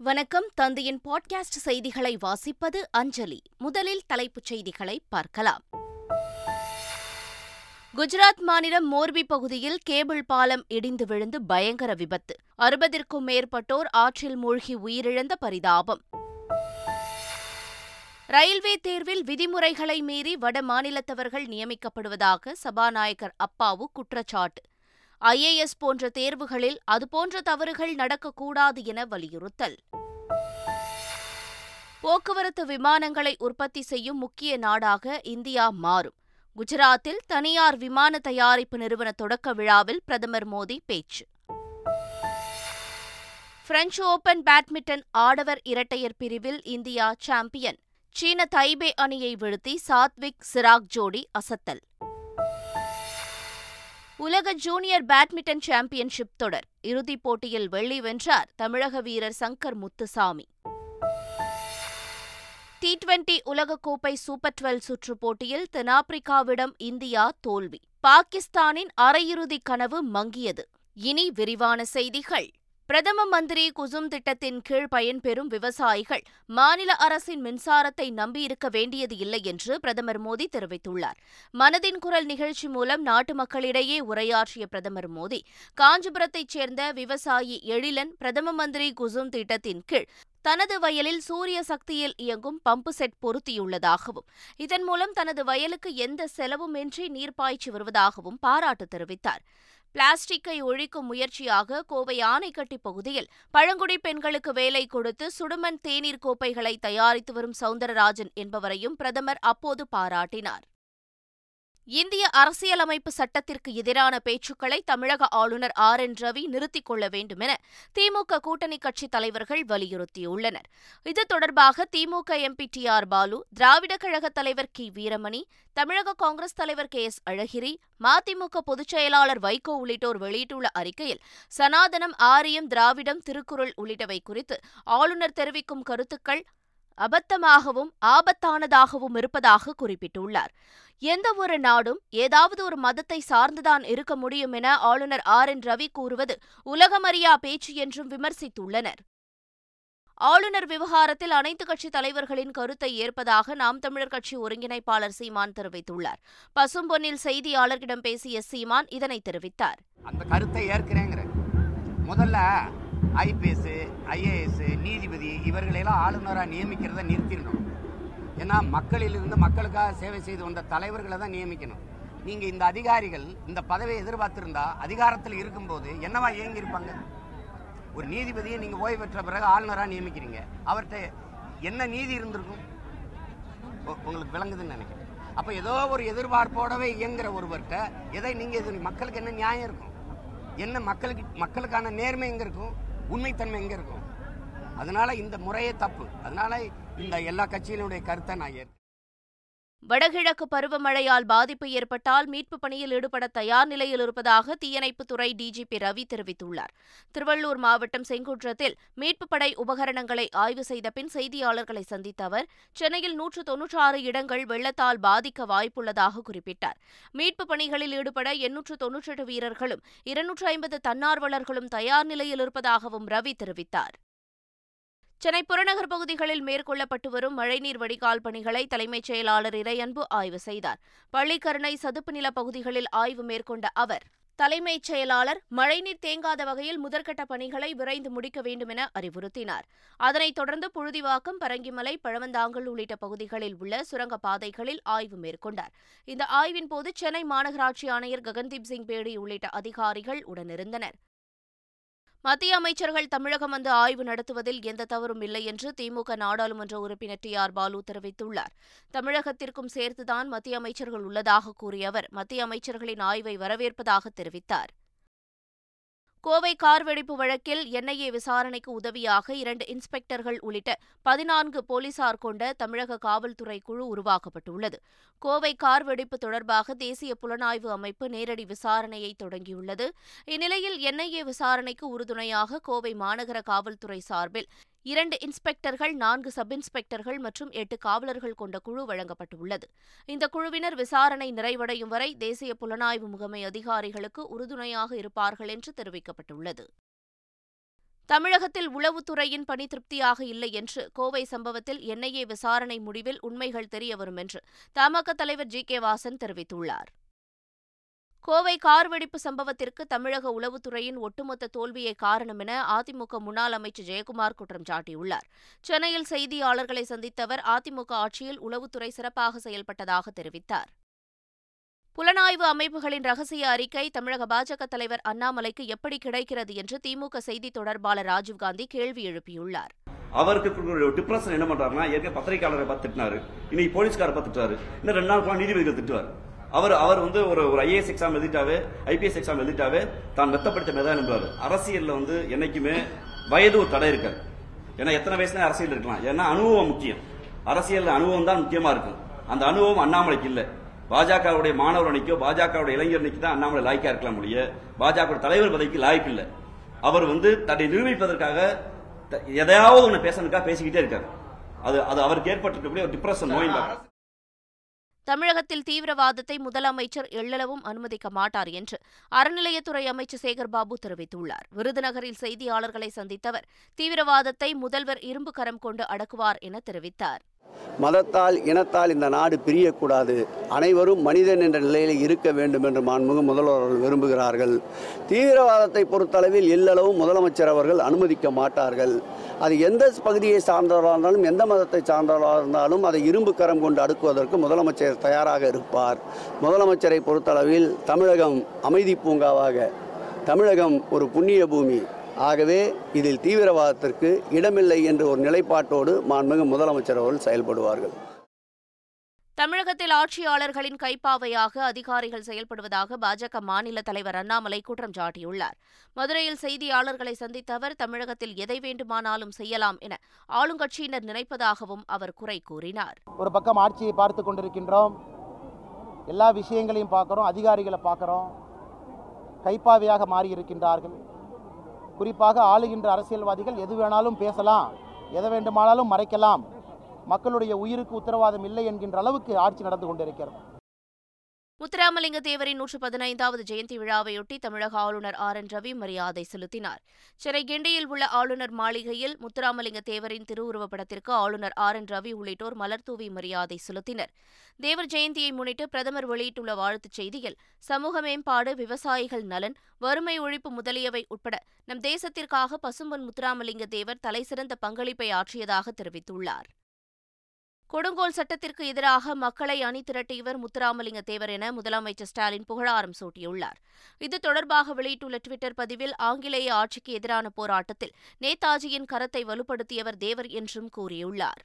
வணக்கம். தந்தையின் பாட்காஸ்ட் செய்திகளை வாசிப்பது அஞ்சலி. முதலில் தலைப்புச் செய்திகளை பார்க்கலாம். குஜராத் மாநிலம் மோர்பி பகுதியில் கேபிள் பாலம் இடிந்து விழுந்து பயங்கர விபத்து. அறுபதிற்கும் மேற்பட்டோர் ஆற்றில் மூழ்கி உயிரிழந்த பரிதாபம். ரயில்வே தேர்வில் விதிமுறைகளை மீறி வட மாநிலத்தவர்கள் நியமிக்கப்படுவதாக சபாநாயகர் அப்பாவு குற்றச்சாட்டு. ஐஏஎஸ் போன்ற தேர்வுகளில் அதுபோன்ற தவறுகள் நடக்கக்கூடாது என வலியுறுத்தல். போக்குவரத்து விமானங்களை உற்பத்தி செய்யும் முக்கிய நாடாக இந்தியா மாறும். குஜராத்தில் தனியார் விமான தயாரிப்பு நிறுவன தொடக்க விழாவில் பிரதமர் மோடி பேச்சு. பிரெஞ்சு ஓபன் பேட்மிண்டன் ஆடவர் இரட்டையர் பிரிவில் இந்தியா சாம்பியன். சீன தைபே அணியை வீழ்த்தி சாத்விக் சிராக் ஜோடி அசத்தல். உலக ஜூனியர் பேட்மிண்டன் சாம்பியன்ஷிப் தொடர். இறுதிப் போட்டியில் வெள்ளி வென்றார் தமிழக வீரர் சங்கர் முத்துசாமி. டி டுவெண்டி உலகக்கோப்பை சூப்பர் டுவெல் சுற்றுப் போட்டியில் தென்னாப்பிரிக்காவிடம் இந்தியா தோல்வி. பாகிஸ்தானின் அரையிறுதி கனவு மங்கியது. இனி விரிவான செய்திகள். பிரதம மந்திரி குசும் திட்டத்தின் கீழ் பயன்பெறும் விவசாயிகள் மாநில அரசின் மின்சாரத்தை நம்பியிருக்க வேண்டியது இல்லை என்று பிரதமர் மோடி தெரிவித்துள்ளார். மனதின் குரல் நிகழ்ச்சி மூலம் நாட்டு மக்களிடையே உரையாற்றிய பிரதமர் மோடி காஞ்சிபுரத்தைச் சேர்ந்த விவசாயி எழிலன் பிரதம மந்திரி குசும் திட்டத்தின் கீழ் தனது வயலில் சூரிய சக்தியில் இயங்கும் பம்பு செட் பொருத்தியுள்ளதாகவும் இதன் மூலம் தனது வயலுக்கு எந்த செலவுமின்றி நீர் பாய்ச்சி வருவதாகவும் பாராட்டு தெரிவித்தார். பிளாஸ்டிக்கை ஒழிக்கும் முயற்சியாக கோவை ஆனைக்கட்டி பகுதியில் பழங்குடி பெண்களுக்கு வேலை கொடுத்து சுடுமண் தேநீர் கோப்பைகளை தயாரித்து வரும் சவுந்தரராஜன் என்பவரையும் பிரதமர் அப்போது பாராட்டினார். இந்திய அரசியலமைப்பு சட்டத்திற்கு எதிரான பேச்சுக்களை தமிழக ஆளுநர் ஆர் என் ரவி நிறுத்திக் கொள்ள வேண்டுமென திமுக கூட்டணி கட்சித் தலைவர்கள் வலியுறுத்தியுள்ளனர். இது தொடர்பாக DMK MP T R Baalu திராவிட கழக தலைவர் கி வீரமணி தமிழக காங்கிரஸ் தலைவர் கே எஸ் அழகிரி மதிமுக பொதுச் செயலாளர் வைகோ உள்ளிட்டோர் வெளியிட்டுள்ள அறிக்கையில் சனாதனம் ஆரியம் திராவிடம் திருக்குறள் உள்ளிட்டவை குறித்து ஆளுநர் தெரிவிக்கும் கருத்துக்கள் அபத்தமாகவும் ஆபத்தானதாகவும் இருப்பதாக குறிப்பிட்டுள்ளார். எந்த ஒரு நாடும் ஏதாவது ஒரு மதத்தை சார்ந்துதான் இருக்க முடியும் என ஆளுநர் ஆர். என். ரவி கூறுவது உலகமறியா பேச்சு என்றும் விமர்சித்துள்ளனர். ஆளுநர் விவகாரத்தில் அனைத்து கட்சித் தலைவர்களின் கருத்தை ஏற்பதாக நாம் தமிழர் கட்சி ஒருங்கிணைப்பாளர் சீமான் தெரிவித்துள்ளார். பசும்பொன்னில் செய்தியாளர்களிடம் பேசிய சீமான் இதனை தெரிவித்தார். அந்த கருத்தை ஏற்கிறேங்கிற. முதல்ல ஐபிஎஸ் ஐஏஎஸ் நீதிபதி இவர்களையெல்லாம் ஆளுநராக நியமிக்கிறத நிறுத்திடணும். ஏன்னா மக்களிலிருந்து மக்களுக்காக சேவை செய்து வந்த தலைவர்களை தான் நியமிக்கணும். நீங்க இந்த அதிகாரிகள் இந்த பதவியை எதிர்பார்த்திருந்தா அதிகாரத்தில் இருக்கும்போது என்னவா இயங்கியிருப்பாங்க? ஒரு நீதிபதியை நீங்க ஓய்வு பெற்ற பிறகு ஆளுநராக நியமிக்கிறீங்க. அவர்கிட்ட என்ன நீதி இருந்திருக்கும்? உங்களுக்கு விளங்குதுன்னு நினைக்கிறேன். அப்ப ஏதோ ஒரு எதிர்பார்ப்போடவே இயங்குற ஒருவர்கிட்ட எதை நீங்க இது மக்களுக்கு என்ன நியாயம் இருக்கும்? என்ன மக்களுக்கு மக்களுக்கான நேர்மை எங்க இருக்கும்? உண்மைத்தன்மை எங்க இருக்கும்? அதனால இந்த முறையே தப்பு. அதனால இந்த எல்லா கட்சியினுடைய கருத்தை நான் ஏற்கிறேன். வடகிழக்கு பருவமழையால் பாதிப்பு ஏற்பட்டால் மீட்புப் பணியில் ஈடுபட தயார் நிலையில் இருப்பதாக தீயணைப்புத்துறை டிஜிபி ரவி தெரிவித்துள்ளார். திருவள்ளூர் மாவட்டம் செங்குன்றத்தில் மீட்புப் படை உபகரணங்களை ஆய்வு செய்த பின் செய்தியாளர்களை சந்தித்த அவர் சென்னையில் நூற்று தொன்னூற்றாறு இடங்கள் வெள்ளத்தால் பாதிக்க வாய்ப்புள்ளதாக குறிப்பிட்டார். மீட்புப் பணிகளில் ஈடுபட எண்ணூற்று தொன்னூற்றெட்டு வீரர்களும் இருநூற்று ஐம்பது தன்னார்வலர்களும் தயார் நிலையில் இருப்பதாகவும் ரவி தெரிவித்தார். சென்னை புறநகர் பகுதிகளில் மேற்கொள்ளப்பட்டு வரும் மழைநீர் வடிகால் பணிகளை தலைமைச் செயலாளர் இறையன்பு ஆய்வு செய்தார். பள்ளிக்கருணை சதுப்பு நில பகுதிகளில் ஆய்வு மேற்கொண்ட அவர் தலைமைச் செயலாளர் மழைநீர் தேங்காத வகையில் முதற்கட்ட பணிகளை விரைந்து முடிக்க வேண்டும் என அறிவுறுத்தினார். அதனைத் தொடர்ந்து புழுதிவாக்கம் பரங்கிமலை பழவந்தாங்கல் உள்ளிட்ட பகுதிகளில் உள்ள சுரங்கப் பாதைகளில் ஆய்வு மேற்கொண்டார். இந்த ஆய்வின் போது சென்னை மாநகராட்சி ஆணையர் ககன்தீப் சிங் பேடி உள்ளிட்ட அதிகாரிகள் உடனிருந்தனர். மத்திய அமைச்சர்கள் தமிழகம் வந்து ஆய்வு நடத்துவதில் எந்த தவறும் இல்லை என்று திமுக நாடாளுமன்ற உறுப்பினர் டி ஆர் பாலு தெரிவித்துள்ளார். தமிழகத்திற்கும் சேர்த்துதான் மத்திய அமைச்சர்கள் உள்ளதாக கூறிய அவர் மத்திய அமைச்சர்களின் ஆய்வை வரவேற்பதாக தெரிவித்தார். கோவை கார் வெடிப்பு வழக்கில் என்ஐஏ விசாரணைக்கு உதவியாக இரண்டு இன்ஸ்பெக்டர்கள் உள்ளிட்ட பதினான்கு போலீசார் கொண்ட தமிழக காவல்துறை குழு உருவாக்கப்பட்டுள்ளது. கோவை கார் வெடிப்பு தொடர்பாக தேசிய புலனாய்வு அமைப்பு நேரடி விசாரணையை தொடங்கியுள்ளது. இந்நிலையில் என்ஐஏ விசாரணைக்கு உறுதுணையாக கோவை மாநகர காவல்துறை சார்பில் இரண்டு இன்ஸ்பெக்டர்கள் நான்கு சப் இன்ஸ்பெக்டர்கள் மற்றும் எட்டு காவலர்கள் கொண்ட குழு வழங்கப்பட்டுள்ளது. இந்த குழுவினர் விசாரணை நிறைவடையும் வரை தேசிய புலனாய்வு முகமை அதிகாரிகளுக்கு உறுதுணையாக இருப்பார்கள் என்று தெரிவிக்கப்பட்டுள்ளது. தமிழகத்தில் உளவுத்துறையின் பணி திருப்தியாக இல்லை என்று கோவை சம்பவத்தில் என்ஐஏ விசாரணை முடிவில் உண்மைகள் தெரியவரும் என்று தமாக தலைவர் ஜி கே வாசன் தெரிவித்துள்ளார். கோவை கார் வெடிப்பு சம்பவத்திற்கு தமிழக உளவுத்துறையின் ஒட்டுமொத்த தோல்வியே காரணம் என அதிமுக முன்னாள் அமைச்சர் ஜெயக்குமார் குற்றம் சாட்டியுள்ளார். சென்னையில் செய்தியாளர்களை சந்தித்த அவர் அதிமுக ஆட்சியில் உளவுத்துறை சிறப்பாக செயல்பட்டதாக தெரிவித்தார். புலனாய்வு அமைப்புகளின் ரகசிய அறிக்கை தமிழக பாஜக தலைவர் அண்ணாமலைக்கு எப்படி கிடைக்கிறது என்று திமுக செய்தி தொடர்பாளர் ராஜீவ்காந்தி கேள்வி எழுப்பியுள்ளார். அவருக்கு டிப்ரெஷன் என்ன பண்றாருன்னா ஏற்கனவே பத்திரிகையாளரை பார்த்து திட்டினாரு இன்னைக்கு போலீஸ்கார பார்த்து இன்னும் ரெண்டு நாள் போனா நீதிபதிகள் திட்டுவார். அவர் அவர் வந்து ஒரு ஒரு ஐஏஎஸ் எக்ஸாம் எழுதிட்டாவே ஐபிஎஸ் எக்ஸாம் எழுதிட்டாவே தான் மெத்தப்படுத்த மேதான் நம்புவார் அரசியல்ல வந்து என்னைக்குமே வயது ஒரு தடை இருக்காது. ஏன்னா எத்தனை வயசுல அரசியல் இருக்கலாம். ஏன்னா அனுபவம் முக்கியம். அரசியல் அனுபவம் தான் முக்கியமா இருக்கும். அந்த அனுபவம் அண்ணாமலைக்கு இல்லை. பாஜகவுடைய மாணவர் அணிக்கோ பாஜகவுடைய இளைஞர் அணிக்கு தான் அண்ணாமலை லாய்க்கா இருக்கலாம் முடிய பாஜக தலைவர் பதவிக்கு லாய்க்கு இல்லை. அவர் வந்து தன்னை நிரூபிப்பதற்காக த- எதையாவது ஒன்று பேசணுக்கா பேசிக்கிட்டே இருக்காரு. அது அது அவருக்கு ஏற்பட்டிருக்கக்கூடிய ஒரு டிப்ரெஷன் நோய் தமிழகத்தில் தீவிரவாதத்தை முதலமைச்சர் எள்ளளவும் அனுமதிக்க மாட்டார் என்று அறநிலையத்துறை அமைச்சர் சேகர்பாபு தெரிவித்துள்ளார். விருதுநகரில் செய்தியாளர்களை சந்தித்தவர் தீவிரவாதத்தை முதல்வர் இரும்பு கரம் கொண்டு அடக்குவார் என தெரிவித்தார். மதத்தால் இனத்தால் இந்த நாடு பிரியக்கூடாது. அனைவரும் மனிதன் என்ற நிலையில் இருக்க வேண்டும் என்று மாண்புமிகு முதல்வர் அவர்கள் விரும்புகிறார்கள். தீவிரவாதத்தை பொறுத்தளவில் எல்லளவும் முதலமைச்சர் அவர்கள் அனுமதிக்க மாட்டார்கள். அது எந்த பகுதியை சார்ந்தவராக இருந்தாலும் எந்த மதத்தை சார்ந்தவராக இருந்தாலும் அதை இரும்பு கரம் கொண்டு அடுக்குவதற்கு முதலமைச்சர் தயாராக இருப்பார். முதலமைச்சரை பொறுத்தளவில் தமிழகம் அமைதி பூங்காவாக தமிழகம் ஒரு புண்ணிய பூமி. ஆகவே இதில் தீவிரவாதத்திற்கு இடமில்லை என்ற ஒரு நிலைப்பாட்டோடு மாண்புமிகு முதலமைச்சர் அவர்கள் செயல்படுவார்கள். தமிழகத்தில் ஆட்சியாளர்களின் கைப்பாவையாக அதிகாரிகள் செயல்படுவதாக பாஜக மாநில தலைவர் அண்ணாமலை குற்றம் சாட்டியுள்ளார். மதுரையில் செய்தியாளர்களை சந்தித்த அவர் தமிழகத்தில் எதை வேண்டுமானாலும் செய்யலாம் என ஆளுங்கட்சியினர் நினைப்பதாகவும் அவர் குறை கூறினார். ஒரு பக்கம் ஆட்சியை பார்த்து கொண்டிருக்கின்றோம். எல்லா விஷயங்களையும் பார்க்குறோம் அதிகாரிகளை பார்க்குறோம். கைப்பாவையாக மாறி இருக்கின்றார்கள் குறிப்பாக ஆளுகின்ற அரசியல்வாதிகள் எது வேணாலும் பேசலாம். எதை வேண்டுமானாலும் மறைக்கலாம். மக்களுடைய உயிருக்கு உத்தரவாதம் இல்லை என்கின்ற அளவுக்கு ஆட்சி நடந்து கொண்டிருக்கிறது. முத்துராமலிங்க தேவரின் நூற்று பதினைந்தாவது ஜெயந்தி விழாவையொட்டி தமிழக ஆளுநர் ஆர் என் ரவி மரியாதை செலுத்தினார். சென்னை கிண்டியில் உள்ள ஆளுநர் மாளிகையில் முத்துராமலிங்க தேவரின் திருவுருவப் படத்திற்கு ஆளுநர் ஆர் என் ரவி உள்ளிட்டோர் மலர்தூவி மரியாதை செலுத்தினர். தேவர் ஜெயந்தியை முன்னிட்டு பிரதமர் வெளியிட்டுள்ள வாழ்த்துச் செய்தியில் சமூக மேம்பாடு விவசாயிகள் நலன் வறுமை ஒழிப்பு முதலியவை உட்பட நம் தேசத்திற்காக பசும்பொன் முத்துராமலிங்க தேவர் தலைசிறந்த பங்களிப்பை ஆற்றியதாக தெரிவித்துள்ளார். கொடுங்கோல் சட்டத்திற்கு எதிராக மக்களை அணி திரட்டியவர் முத்துராமலிங்க தேவர் என முதலமைச்சர் ஸ்டாலின் புகழாரம் சூட்டியுள்ளார். இது தொடர்பாக வெளியிட்டுள்ள டுவிட்டர் பதிவில் ஆங்கிலேய ஆட்சிக்கு எதிரான போராட்டத்தில் நேதாஜியின் கரத்தை வலுப்படுத்தியவர் தேவர் என்றும் கூறியுள்ளார்.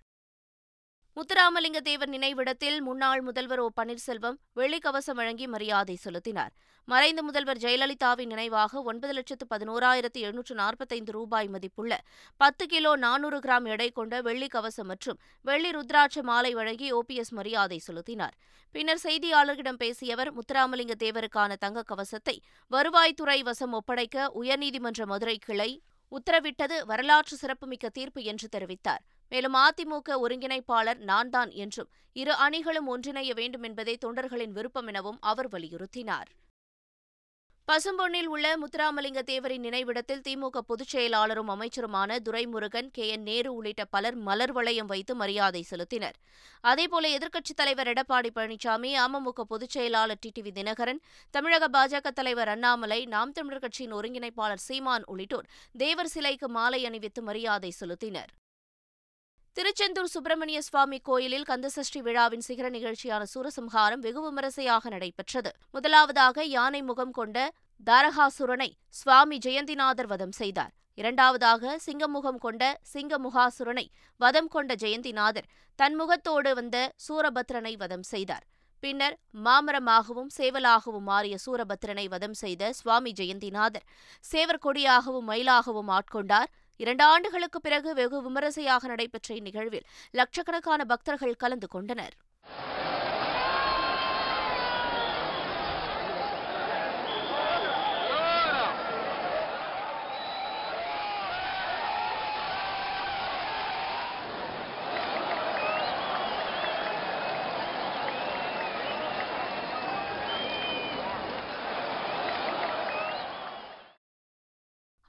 முத்துராமலிங்க தேவர் நினைவிடத்தில் முன்னாள் முதல்வர் ஓ. பன்னீர்செல்வம் வெள்ளிக்கவசம் வழங்கி மரியாதை செலுத்தினார். மறைந்த முதல்வர் ஜெயலலிதாவின் நினைவாக ஒன்பது லட்சத்து பதினோராயிரத்து எழுநூற்று நாற்பத்தைந்து ரூபாய் மதிப்புள்ள பத்து கிலோ நானூறு கிராம் எடை கொண்ட வெள்ளி கவசம் மற்றும் வெள்ளி ருத்ராட்ச மாலை வழங்கி ஓபிஎஸ் மரியாதை செலுத்தினார். பின்னர் செய்தியாளர்களிடம் பேசிய அவர் முத்துராமலிங்க தேவருக்கான தங்க கவசத்தை வருவாய்த்துறை வசம் ஒப்படைக்க உயர்நீதிமன்ற மதுரை கிளை உத்தரவிட்டது. வரலாற்று சிறப்புமிக்க தீர்ப்பு என்று தெரிவித்தார். மேலும் அதிமுக ஒருங்கிணைப்பாளர் நான்தான் என்றும் இரு அணிகளும் ஒன்றிணைய வேண்டும் என்பதே தொண்டர்களின் விருப்பம் எனவும் அவர் வலியுறுத்தினார். பசும்பொன்னில் உள்ள முத்துராமலிங்க தேவரின் நினைவிடத்தில் திமுக பொதுச் செயலாளரும் அமைச்சருமான துரைமுருகன் கே. என். நேரு உள்ளிட்ட பலர் மலர் வளையம் வைத்து மரியாதை செலுத்தினர். அதேபோல எதிர்க்கட்சித் தலைவர் எடப்பாடி பழனிசாமி அமமுக பொதுச் செயலாளர் டிடிவி தினகரன் தமிழக பாஜக தலைவர் அண்ணாமலை நாம் தமிழர் கட்சியின் ஒருங்கிணைப்பாளர் சீமான் உள்ளிட்டோர் தேவர் சிலைக்கு மாலை அணிவித்து மரியாதை செலுத்தினர். திருச்செந்தூர் சுப்பிரமணிய சுவாமி கோயிலில் கந்தசஷ்டி விழாவின் சிகர நிகழ்ச்சியான சூரசம்ஹாரம் வெகு விமரிசையாக நடைபெற்றது. முதலாவதாக யானை முகம் கொண்ட தாரகாசுரனை சுவாமி ஜெயந்திநாதர் வதம் செய்தார். இரண்டாவதாக சிங்கமுகம் கொண்ட சிங்கமுகாசுரனை வதம் கொண்ட ஜெயந்திநாதர் தன் முகத்தோடு வந்த சூரபத்ரனை வதம் செய்தார். பின்னர் மாமரமாகவும் சேவலாகவும் மாறிய சூரபத்ரனை வதம் செய்த சுவாமி ஜெயந்திநாதர் சேவர் கொடியாகவும் மயிலாகவும் ஆட்கொண்டார். இரண்டு ஆண்டுகளுக்கு பிறகு வெகு விமரிசையாக நடைபெற்ற இந்நிகழ்வில் லட்சக்கணக்கான பக்தர்கள் கலந்து கொண்டனர்.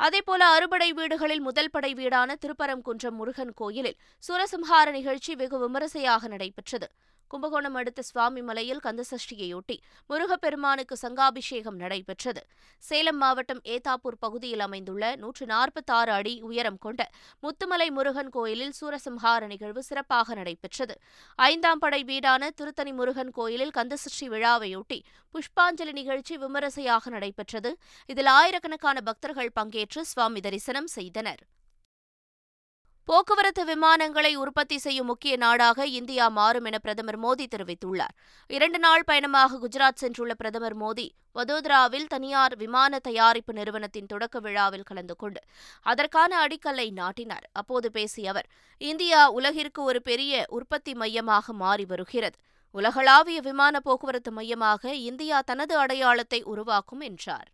அதேபோல அறுபடை வீடுகளில் முதல் படை வீடான திருப்பரங்குன்றம் முருகன் கோயிலில் சுரசம்ஹார நிகழ்ச்சி வெகு விமரிசையாக நடைபெற்றது. கும்பகோணம் அடுத்த சுவாமி மலையில் கந்தசஷ்டியையொட்டி முருகப்பெருமானுக்கு சங்காபிஷேகம் நடைபெற்றது. சேலம் மாவட்டம் ஏத்தாப்பூர் பகுதியில் அமைந்துள்ள நூற்று நாற்பத்தாறு அடி உயரம் கொண்ட முத்துமலை முருகன் கோயிலில் சூரசம்ஹார நிகழ்வு சிறப்பாக நடைபெற்றது. ஐந்தாம் படை வீடான திருத்தணி முருகன் கோயிலில் கந்தசஷ்டி விழாவையொட்டி புஷ்பாஞ்சலி நிகழ்ச்சி விமரிசையாக நடைபெற்றது. இதில் ஆயிரக்கணக்கான பக்தர்கள் பங்கேற்று சுவாமி தரிசனம் செய்தனர். போக்குவரத்து விமானங்களை உற்பத்தி செய்யும் முக்கிய நாடாக இந்தியா மாறும் என பிரதமர் மோடி தெரிவித்துள்ளார். இரண்டு நாள் பயணமாக குஜராத் சென்றுள்ள பிரதமர் மோடி வதோதராவில் தனியார் விமான தயாரிப்பு நிறுவனத்தின் தொடக்க விழாவில் கலந்து கொண்டு அதற்கான அடிக்கல்லை நாட்டினார். அப்போது பேசிய அவர் இந்தியா உலகிற்கு ஒரு பெரிய உற்பத்தி மையமாக மாறி வருகிறது. உலகளாவிய விமான போக்குவரத்து மையமாக இந்தியா தனது அடையாளத்தை உருவாக்கும் என்றார்.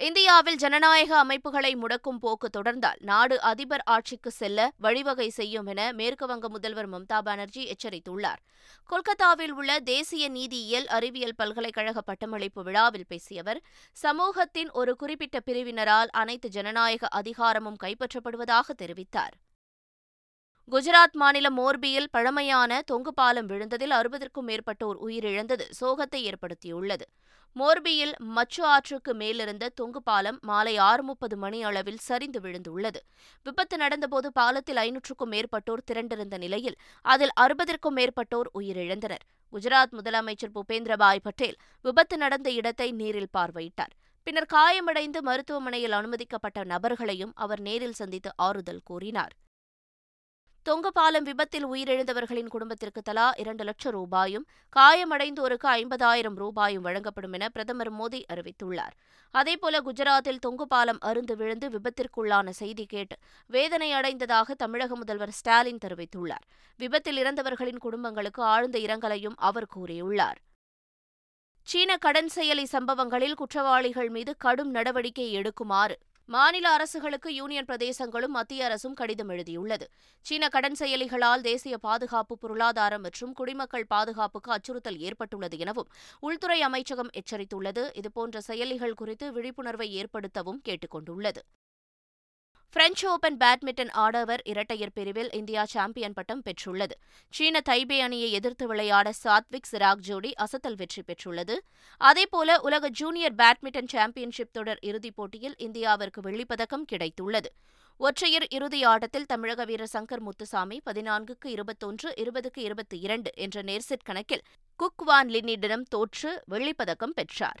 இந்தியாவில் ஜனநாயக அமைப்புகளை முடக்கும் போக்கு தொடர்ந்தால் நாடு அதிபர் ஆட்சிக்கு செல்ல வழிவகை செய்யும் என மேற்குவங்க முதல்வர் மம்தா பானர்ஜி எச்சரித்துள்ளார். கொல்கத்தாவில் உள்ள தேசிய நீதியியல் அறிவியல் பல்கலைக்கழக பட்டமளிப்பு விழாவில் பேசிய அவர் சமூகத்தின் ஒரு குறிப்பிட்ட பிரிவினரால் அனைத்து ஜனநாயக அதிகாரமும் கைப்பற்றப்படுவதாக தெரிவித்தார். குஜராத் மாநிலம் மோர்பியில் பழமையான தொங்கு பாலம் விழுந்ததில் அறுபதற்கும் மேற்பட்டோர் உயிரிழந்தது சோகத்தை ஏற்படுத்தியுள்ளது. மோர்பியில் மச்சு ஆற்றுக்கு மேலிருந்த தொங்கு பாலம் மாலை ஆறு முப்பது மணி அளவில் சரிந்து விழுந்துள்ளது. விபத்து நடந்தபோது பாலத்தில் ஐநூற்றுக்கும் மேற்பட்டோர் திரண்டிருந்த நிலையில் அதில் அறுபதற்கும் மேற்பட்டோர் உயிரிழந்தனர். குஜராத் முதலமைச்சர் பூபேந்திரபாய் பட்டேல் விபத்து நடந்த இடத்தை நேரில் பார்வையிட்டார். பின்னர் காயமடைந்து மருத்துவமனையில் அனுமதிக்கப்பட்ட நபர்களையும் அவர் நேரில் சந்தித்து ஆறுதல் கூறினார். தொங்குபாலம் விபத்தில் உயிரிழந்தவர்களின் குடும்பத்திற்கு தலா இரண்டு லட்சம் ரூபாயும் காயமடைந்தோருக்கு ஐம்பதாயிரம் ரூபாயும் வழங்கப்படும் என பிரதமர் மோடி அறிவித்துள்ளார். அதேபோல குஜராத்தில் தொங்கு பாலம் அருந்து விழுந்து விபத்திற்குள்ளான செய்தி கேட்டு வேதனை அடைந்ததாக தமிழக முதல்வர் ஸ்டாலின் தெரிவித்துள்ளார். விபத்தில் இறந்தவர்களின் குடும்பங்களுக்கு ஆழ்ந்த இரங்கலையும் அவர் கூறியுள்ளார். சீன கடன் செயலி சம்பவங்களில் குற்றவாளிகள் மீது கடும் நடவடிக்கை எடுக்குமாறு மாநில அரசுகளுக்கு யூனியன் பிரதேசங்களும் மத்திய அரசும் கடிதம் எழுதியுள்ளது. சீன கடன் செயலிகளால் தேசிய பாதுகாப்பு பொருளாதாரம் மற்றும் குடிமக்கள் பாதுகாப்புக்கு அச்சுறுத்தல் ஏற்பட்டுள்ளது எனவும் உள்துறை அமைச்சகம் எச்சரித்துள்ளது. இதுபோன்ற செயலிகள் குறித்து விழிப்புணர்வை ஏற்படுத்தவும் கேட்டுக் கொண்டுள்ளது பிரெஞ்சு ஓபன் பேட்மிண்டன் ஆடவர் இரட்டையர் பிரிவில் இந்தியா சாம்பியன் பட்டம் பெற்றுள்ளது. சீன தைபே அணியை எதிர்த்து விளையாட சாத்விக் சிராக் ஜோடி அசத்தல் வெற்றி பெற்றுள்ளது. அதேபோல உலக ஜூனியர் பேட்மிண்டன் சாம்பியன்ஷிப் தொடர் இறுதிப் போட்டியில் இந்தியாவிற்கு வெள்ளிப்பதக்கம் கிடைத்துள்ளது. ஒற்றையர் இறுதி ஆட்டத்தில் தமிழக வீரர் சங்கர் முத்துசாமி பதினான்குக்கு இருபத்தொன்று இருபதுக்கு இருபத்தி இரண்டு என்ற நேர்செட் கணக்கில் குக்வான் லின்னிடம் தோற்று வெள்ளிப்பதக்கம் பெற்றார்.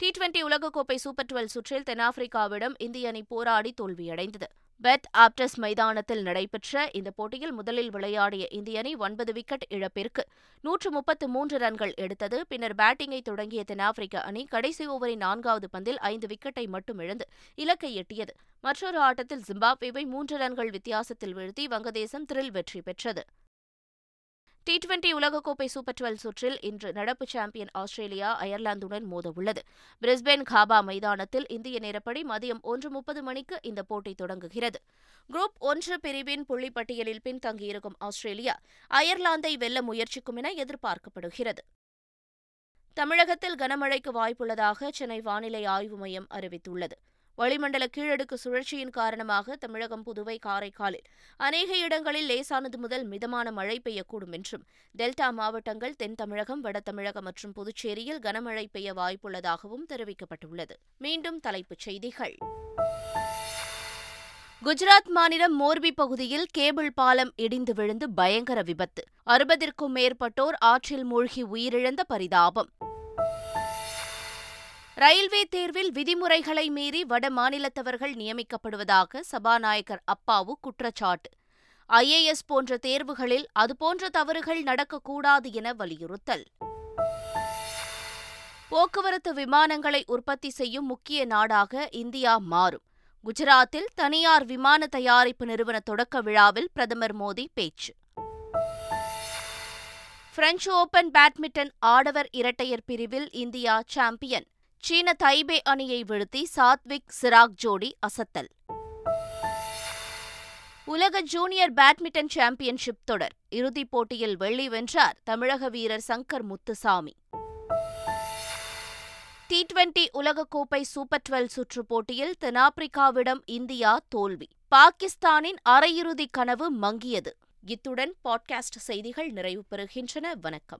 டி டுவெண்டி உலகக்கோப்பை சூப்பர் டுவெல் சுற்றில் தென்னாப்பிரிக்காவிடம் இந்திய அணி போராடி தோல்வியடைந்தது. பெத் ஆப்டஸ் மைதானத்தில் நடைபெற்ற இந்த போட்டியில் முதலில் விளையாடிய இந்திய அணி ஒன்பது விக்கெட் இழப்பிற்கு நூற்று முப்பத்து மூன்று ரன்கள் எடுத்தது. பின்னர் பேட்டிங்கை தொடங்கிய தென்னாப்பிரிக்க அணி கடைசி ஓவரின் நான்காவது பந்தில் ஐந்து விக்கெட்டை மட்டும் இழந்து இலக்கை எட்டியது. மற்றொரு ஆட்டத்தில் ஜிம்பாப்வேவை மூன்று ரன்கள் வித்தியாசத்தில் வீழ்த்தி வங்கதேசம் த்ரில் வெற்றி பெற்றது. டி டுவெண்டி உலகக்கோப்பை சூப்பர் டுவெல் சுற்றில் இன்று நடப்பு சாம்பியன் ஆஸ்திரேலியா அயர்லாந்துடன் மோதவுள்ளது. பிரிஸ்பேன் காபா மைதானத்தில் இந்திய நேரப்படி மதியம் ஒன்று முப்பது மணிக்கு இந்த போட்டி தொடங்குகிறது. குரூப் ஒன்று பிரிவின் புள்ளிப்பட்டியலில் பின்தங்கியிருக்கும் ஆஸ்திரேலியா அயர்லாந்தை வெல்ல முயற்சிக்கும் என எதிர்பார்க்கப்படுகிறது. தமிழகத்தில் கனமழைக்கு வாய்ப்புள்ளதாக சென்னை வானிலை ஆய்வு மையம் அறிவித்துள்ளது. வளிமண்டல கீழடுக்கு சுழற்சியின் காரணமாக தமிழகம் புதுவை காரைக்காலில் அநேக இடங்களில் லேசானது முதல் மிதமான மழை பெய்யக்கூடும் என்றும் டெல்டா மாவட்டங்கள் தென் தமிழகம் வட தமிழகம் மற்றும் புதுச்சேரியில் கனமழை பெய்ய வாய்ப்புள்ளதாகவும் தெரிவிக்கப்பட்டுள்ளது. மீண்டும் தலைப்புச் செய்திகள். குஜராத் மாநிலம் மோர்பி பகுதியில் கேபிள் பாலம் இடிந்து விழுந்து பயங்கர விபத்து. அறுபதிற்கும் மேற்பட்டோர் ஆற்றில் மூழ்கி உயிரிழந்த பரிதாபம். ரயில்வே தேர்வில் விதிமுறைகளை மீறி வட மாநிலத்தவர்கள் நியமிக்கப்படுவதாக சபாநாயகர் அப்பாவு குற்றச்சாட்டு. ஐஏஎஸ் போன்ற தேர்வுகளில் அதுபோன்ற தவறுகள் நடக்கக்கூடாது என வலியுறுத்தல். போக்குவரத்து விமானங்களை உற்பத்தி செய்யும் முக்கிய நாடாக இந்தியா மாறும். குஜராத்தில் தனியார் விமான தயாரிப்பு நிறுவன தொடக்க விழாவில் பிரதமர் மோடி பேச்சு. பிரெஞ்சு ஓபன் பேட்மிண்டன் ஆடவர் இரட்டையர் பிரிவில் இந்தியா சாம்பியன். சீன தைபே அணியை வீழ்த்தி சாத்விக் சிராக் ஜோடி அசத்தல். உலக ஜூனியர் பேட்மிண்டன் சாம்பியன்ஷிப் தொடர். இறுதிப் போட்டியில் வெள்ளி வென்றார் தமிழக வீரர் சங்கர் முத்துசாமி. டி டுவெண்டி உலகக்கோப்பை சூப்பர் டுவெல் சுற்றுப் போட்டியில் தென்னாப்பிரிக்காவிடம் இந்தியா தோல்வி. பாகிஸ்தானின் அரையிறுதி கனவு மங்கியது. இத்துடன் பாட்காஸ்ட் செய்திகள் நிறைவு பெறுகின்றன. வணக்கம்.